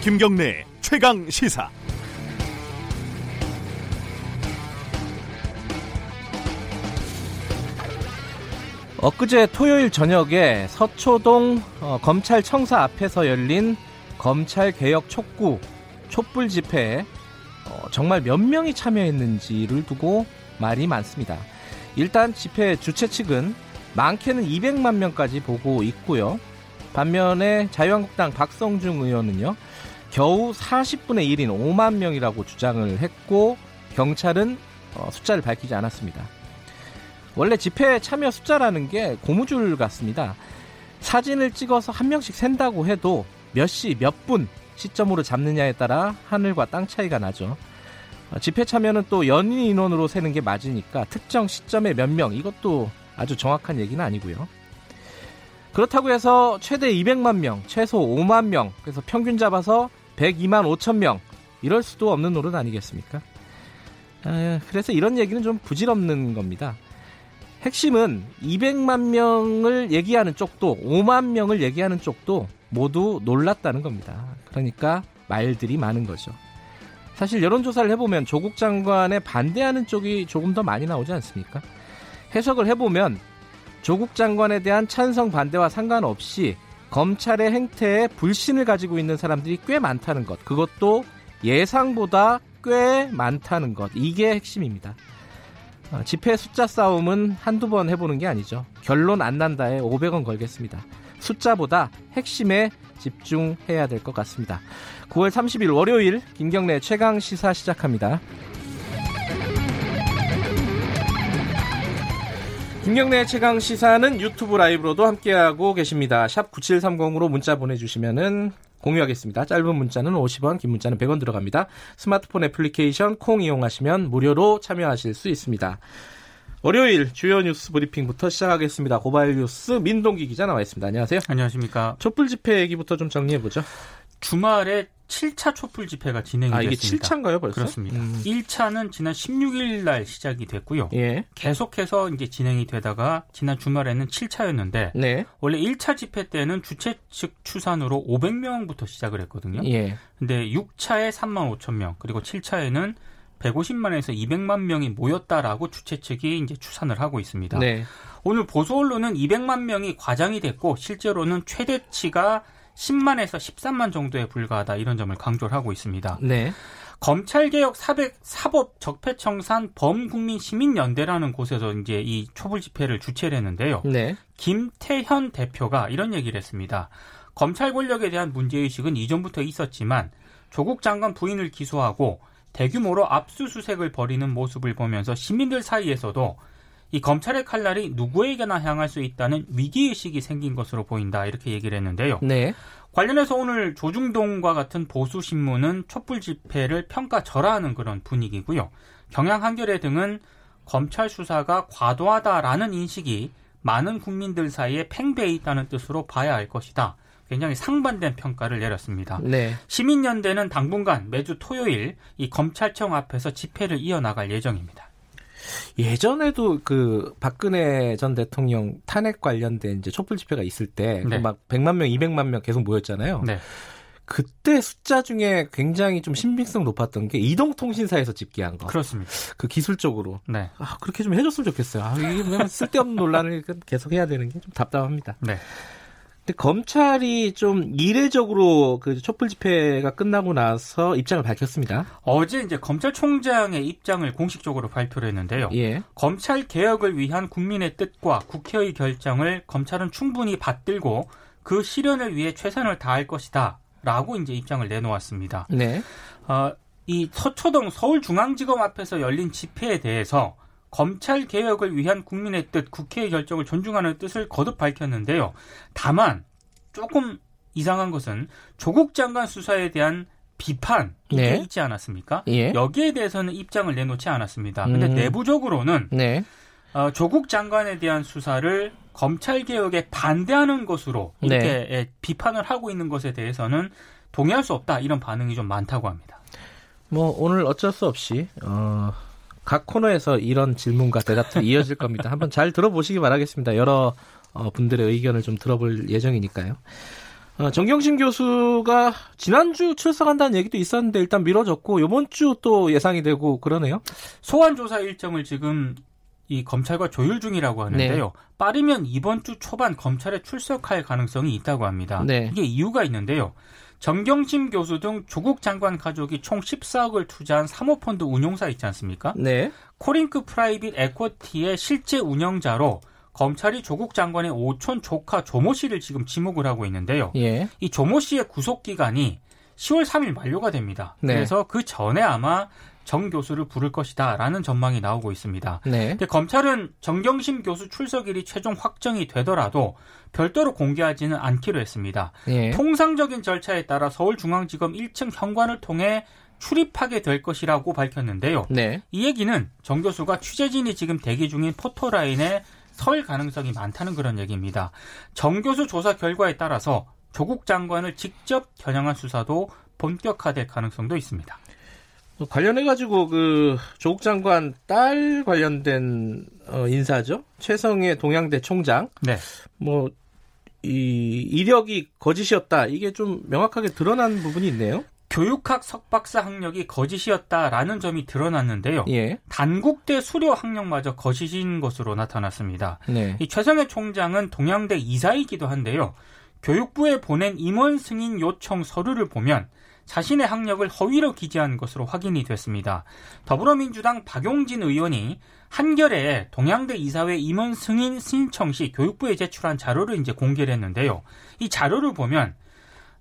김경래 최강 시사. 엊그제 토요일 저녁에 서초동 어, 검찰청사 앞에서 열린 검찰 개혁 촉구 촛불 집회에 어, 정말 몇 명이 참여했는지를 두고 말이 많습니다. 일단 집회 주최 측은 많게는 200만 명까지 보고 있고요. 반면에 자유한국당 박성중 의원은요. 겨우 40분의 1인 5만 명이라고 주장을 했고 경찰은 어, 숫자를 밝히지 않았습니다. 원래 집회 참여 숫자라는 게 고무줄 같습니다. 사진을 찍어서 한 명씩 센다고 해도 몇 시, 몇 분 시점으로 잡느냐에 따라 하늘과 땅 차이가 나죠. 어, 집회 참여는 또 연인 인원으로 세는 게 맞으니까 특정 시점에 몇 명, 이것도 아주 정확한 얘기는 아니고요. 그렇다고 해서 최대 200만 명, 최소 5만 명, 그래서 평균 잡아서 102만 5천 명, 이럴 수도 없는 노릇 아니겠습니까? 아, 그래서 이런 얘기는 좀 부질없는 겁니다. 핵심은 200만 명을 얘기하는 쪽도 5만 명을 얘기하는 쪽도 모두 놀랐다는 겁니다. 그러니까 말들이 많은 거죠. 사실 여론조사를 해보면 조국 장관에 반대하는 쪽이 조금 더 많이 나오지 않습니까? 해석을 해보면 조국 장관에 대한 찬성 반대와 상관없이 검찰의 행태에 불신을 가지고 있는 사람들이 꽤 많다는 것. 그것도 예상보다 꽤 많다는 것. 이게 핵심입니다. 어, 집회 숫자 싸움은 한두 번 해보는 게 아니죠. 결론 안 난다에 500원 걸겠습니다. 숫자보다 핵심에 집중해야 될 것 같습니다. 9월 30일 월요일 김경래 최강 시사 시작합니다. 김경래 최강 시사는 유튜브 라이브로도 함께하고 계십니다. 샵 9730으로 문자 보내주시면은 공유하겠습니다. 짧은 문자는 50원, 긴 문자는 100원 들어갑니다. 스마트폰 애플리케이션 콩 이용하시면 무료로 참여하실 수 있습니다. 월요일 주요 뉴스 브리핑부터 시작하겠습니다. 고발 뉴스 민동기 기자 나와 있습니다. 안녕하세요. 안녕하십니까. 촛불 집회 얘기부터 좀 정리해 보죠. 주말에 7차 촛불 집회가 진행이 아, 이게 됐습니다. 7차인가요, 벌써? 그렇습니다. 음. 1차는 지난 16일 날 시작이 됐고요. 예. 계속해서 이제 진행이 되다가 지난 주말에는 7차였는데 네. 원래 1차 집회 때는 주최 측 추산으로 500명부터 시작을 했거든요. 예. 근데 6차에 3만 5천 명, 그리고 7차에는 150만에서 200만 명이 모였다라고 주최 측이 이제 추산을 하고 있습니다. 네. 오늘 보수 언론은 200만 명이 과장이 됐고 실제로는 최대치가 10만에서 13만 정도에 불과하다 이런 점을 강조를 하고 있습니다. 네. 검찰개혁 사백, 사법 적폐청산 범국민 시민연대라는 곳에서 이제 이 촛불 집회를 주최를 했는데요. 네. 김태현 대표가 이런 얘기를 했습니다. 검찰 권력에 대한 문제의식은 이전부터 있었지만 조국 장관 부인을 기소하고 대규모로 압수수색을 벌이는 모습을 보면서 시민들 사이에서도 이 검찰의 칼날이 누구에게나 향할 수 있다는 위기의식이 생긴 것으로 보인다 이렇게 얘기를 했는데요. 네. 관련해서 오늘 조중동과 같은 보수 신문은 촛불 집회를 평가절하하는 그런 분위기고요. 경향 한겨레 등은 검찰 수사가 과도하다라는 인식이 많은 국민들 사이에 팽배해 있다는 뜻으로 봐야 할 것이다. 굉장히 상반된 평가를 내렸습니다. 네. 시민연대는 당분간 매주 토요일 이 검찰청 앞에서 집회를 이어나갈 예정입니다. 예전에도 그 박근혜 전 대통령 탄핵 관련된 이제 촛불 집회가 있을 때 네. 막 100만 명, 200만 명 계속 모였잖아요. 네. 그때 숫자 중에 굉장히 좀 신빙성 높았던 게 이동통신사에서 집계한 거. 그렇습니다. 그 기술적으로. 네. 아, 그렇게 좀 해줬으면 좋겠어요. 아, 이게 그냥 쓸데없는 논란을 계속 해야 되는 게 좀 답답합니다. 네. 근데 검찰이 좀 이례적으로 그 촛불 집회가 끝나고 나서 입장을 밝혔습니다. 어제 이제 검찰총장의 입장을 공식적으로 발표를 했는데요. 예. 검찰 개혁을 위한 국민의 뜻과 국회의 결정을 검찰은 충분히 받들고 그 실현을 위해 최선을 다할 것이다. 라고 이제 입장을 내놓았습니다. 네. 어, 이 서초동 서울중앙지검 앞에서 열린 집회에 대해서 검찰 개혁을 위한 국민의 뜻, 국회의 결정을 존중하는 뜻을 거듭 밝혔는데요. 다만 조금 이상한 것은 조국 장관 수사에 대한 비판 네. 있지 않았습니까? 예. 여기에 대해서는 입장을 내놓지 않았습니다. 근데 음. 내부적으로는 네. 어, 조국 장관에 대한 수사를 검찰 개혁에 반대하는 것으로 이렇게 네. 예, 비판을 하고 있는 것에 대해서는 동의할 수 없다 이런 반응이 좀 많다고 합니다. 뭐 오늘 어쩔 수 없이 어, 각 코너에서 이런 질문과 대답들이 이어질 겁니다. 한번 잘 들어보시기 바라겠습니다. 여러 어, 분들의 의견을 좀 들어볼 예정이니까요. 어, 정경심 교수가 지난주 출석한다는 얘기도 있었는데 일단 미뤄졌고 이번 주 또 예상이 되고 그러네요. 소환 조사 일정을 지금 이 검찰과 조율 중이라고 하는데요. 네. 빠르면 이번 주 초반 검찰에 출석할 가능성이 있다고 합니다. 네. 이게 이유가 있는데요. 정경심 교수 등 조국 장관 가족이 총 14억을 투자한 사모펀드 운용사 있지 않습니까? 네. 코링크 프라이빗 에쿼티의 실제 운영자로 검찰이 조국 장관의 오촌 조카 조모 씨를 지금 지목을 하고 있는데요. 예. 이 조모 씨의 구속 기간이 10월 3일 만료가 됩니다. 네. 그래서 그 전에 아마 정 교수를 부를 것이다라는 전망이 나오고 있습니다. 네. 근데 검찰은 정경심 교수 출석일이 최종 확정이 되더라도 별도로 공개하지는 않기로 했습니다. 네. 통상적인 절차에 따라 서울중앙지검 1층 현관을 통해 출입하게 될 것이라고 밝혔는데요. 네. 이 얘기는 정 교수가 취재진이 지금 대기 중인 포토라인에 설 가능성이 많다는 그런 얘기입니다. 정 교수 조사 결과에 따라서 조국 장관을 직접 겨냥한 수사도 본격화될 가능성도 있습니다. 관련해 가지고 그 조국 장관 딸 관련된 어, 인사죠. 최성의 동양대 총장. 네. 뭐 이 이력이 거짓이었다. 이게 좀 명확하게 드러난 부분이 있네요. 교육학 석박사 학력이 거짓이었다라는 점이 드러났는데요. 예. 단국대 수료 학력마저 거짓인 것으로 나타났습니다. 네. 이 최성해 총장은 동양대 이사이기도 한데요. 교육부에 보낸 임원 승인 요청 서류를 보면 자신의 학력을 허위로 기재한 것으로 확인이 됐습니다. 더불어민주당 박용진 의원이 한겨레 동양대 이사회 임원 승인 신청 시 교육부에 제출한 자료를 이제 공개를 했는데요. 이 자료를 보면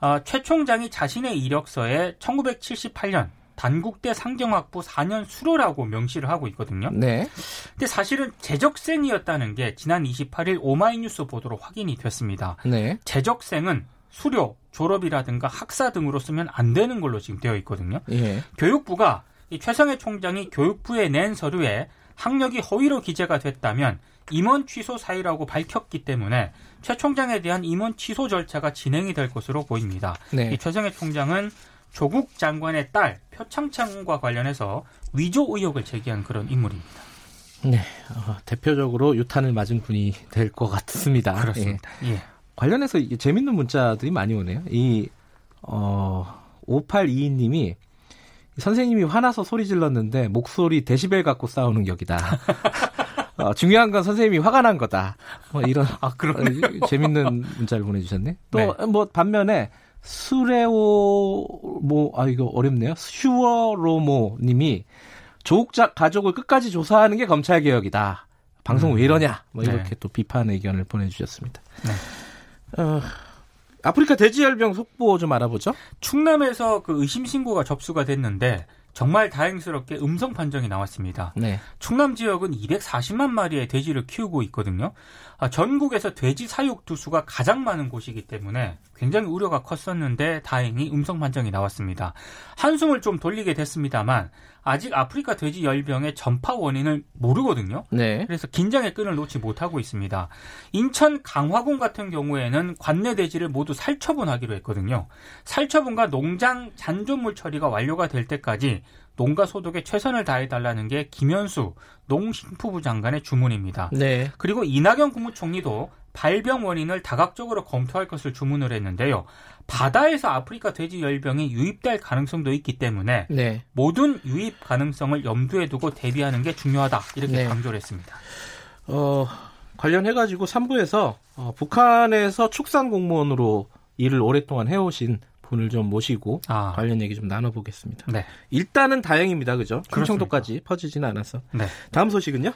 어, 최 총장이 자신의 이력서에 1978년 단국대 상경학부 4년 수료라고 명시를 하고 있거든요. 네. 근데 사실은 재적생이었다는 게 지난 28일 오마이뉴스 보도로 확인이 됐습니다. 네. 재적생은 수료, 졸업이라든가 학사 등으로 쓰면 안 되는 걸로 지금 되어 있거든요. 예. 교육부가 이 최성해 총장이 교육부에 낸 서류에 학력이 허위로 기재가 됐다면 임원 취소 사유라고 밝혔기 때문에 최 총장에 대한 임원 취소 절차가 진행이 될 것으로 보입니다. 네. 이 최성해 총장은 조국 장관의 딸 표창창과 관련해서 위조 의혹을 제기한 그런 인물입니다. 네, 어, 대표적으로 유탄을 맞은 분이 될 것 같습니다. 그렇습니다. 예. 예. 관련해서 재밌는 문자들이 많이 오네요. 이, 어, 5822님이 선생님이 화나서 소리 질렀는데 목소리 데시벨 갖고 싸우는 격이다. 어, 중요한 건 선생님이 화가 난 거다. 뭐 이런 아, 그런 어, 재밌는 문자를 보내주셨네. 또뭐 네. 뭐 반면에 수레오 뭐아 이거 어렵네요. 슈어로모님이 조국자 가족을 끝까지 조사하는 게 검찰 개혁이다. 방송 음. 왜 이러냐? 뭐 네. 이렇게 네. 또 비판 의견을 보내주셨습니다. 네. 어, 아프리카 돼지열병 속보 좀 알아보죠. 충남에서 그 의심 신고가 접수가 됐는데 정말 다행스럽게 음성 판정이 나왔습니다. 네. 충남 지역은 240만 마리의 돼지를 키우고 있거든요. 아, 전국에서 돼지 사육 두수가 가장 많은 곳이기 때문에 굉장히 우려가 컸었는데 다행히 음성 판정이 나왔습니다. 한숨을 좀 돌리게 됐습니다만 아직 아프리카 돼지 열병의 전파 원인을 모르거든요. 네. 그래서 긴장의 끈을 놓지 못하고 있습니다. 인천 강화군 같은 경우에는 관내 돼지를 모두 살처분하기로 했거든요. 살처분과 농장 잔존물 처리가 완료가 될 때까지 농가 소득에 최선을 다해달라는 게 김현수 농식품부 장관의 주문입니다. 네. 그리고 이낙연 국무총리도 발병 원인을 다각적으로 검토할 것을 주문을 했는데요. 바다에서 아프리카 돼지 열병이 유입될 가능성도 있기 때문에 네. 모든 유입 가능성을 염두에 두고 대비하는 게 중요하다 이렇게 네. 강조를 했습니다. 어, 관련해가지고 3부에서 어, 북한에서 축산 공무원으로 일을 오랫동안 해오신 분을 좀 모시고 아. 관련 얘기 좀 나눠보겠습니다. 네. 일단은 다행입니다. 그죠? 충청도까지 퍼지지는 않아서. 네. 다음 소식은요?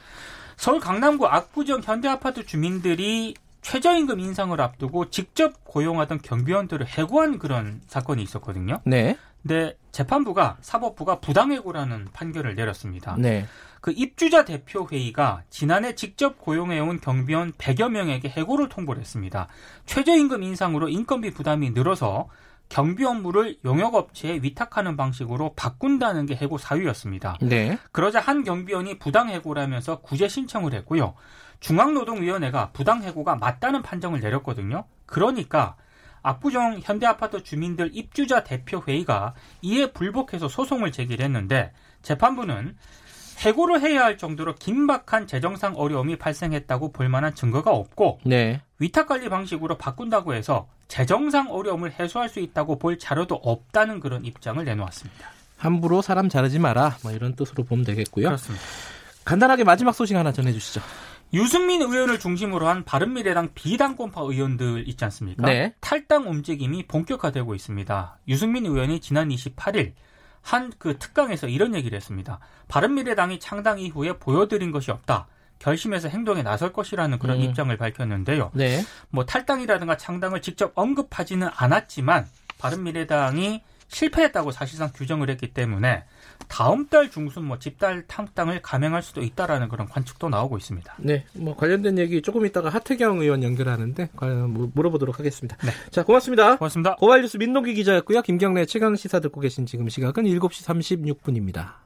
서울 강남구 압구정 현대아파트 주민들이 최저임금 인상을 앞두고 직접 고용하던 경비원들을 해고한 그런 사건이 있었거든요. 네. 근데 재판부가 사법부가 부당해고라는 판결을 내렸습니다. 네. 그 입주자 대표 회의가 지난해 직접 고용해온 경비원 100여 명에게 해고를 통보를 했습니다. 최저임금 인상으로 인건비 부담이 늘어서 경비 업무를 용역업체에 위탁하는 방식으로 바꾼다는 게 해고 사유였습니다. 네. 그러자 한 경비원이 부당해고라면서 구제 신청을 했고요. 중앙노동위원회가 부당해고가 맞다는 판정을 내렸거든요. 그러니까 압구정 현대아파트 주민들 입주자 대표회의가 이에 불복해서 소송을 제기를 했는데 재판부는 해고를 해야 할 정도로 긴박한 재정상 어려움이 발생했다고 볼 만한 증거가 없고 네. 위탁 관리 방식으로 바꾼다고 해서 재정상 어려움을 해소할 수 있다고 볼 자료도 없다는 그런 입장을 내놓았습니다. 함부로 사람 자르지 마라. 뭐 이런 뜻으로 보면 되겠고요. 그렇습니다. 간단하게 마지막 소식 하나 전해주시죠. 유승민 의원을 중심으로 한 바른미래당 비당권파 의원들 있지 않습니까? 네. 탈당 움직임이 본격화되고 있습니다. 유승민 의원이 지난 28일 한 그 특강에서 이런 얘기를 했습니다. 바른미래당이 창당 이후에 보여드린 것이 없다. 결심해서 행동에 나설 것이라는 그런 음. 입장을 밝혔는데요. 네. 뭐 탈당이라든가 창당을 직접 언급하지는 않았지만 바른미래당이 실패했다고 사실상 규정을 했기 때문에 다음 달 중순 뭐 집단 탕당을 감행할 수도 있다라는 그런 관측도 나오고 있습니다. 네. 뭐 관련된 얘기 조금 이따가 하태경 의원 연결하는데 과연 물- 물어보도록 하겠습니다. 네. 자, 고맙습니다. 고맙습니다. 고발뉴스 민동기 기자였고요. 김경래 최강 시사 듣고 계신 지금 시각은 7시 36분입니다.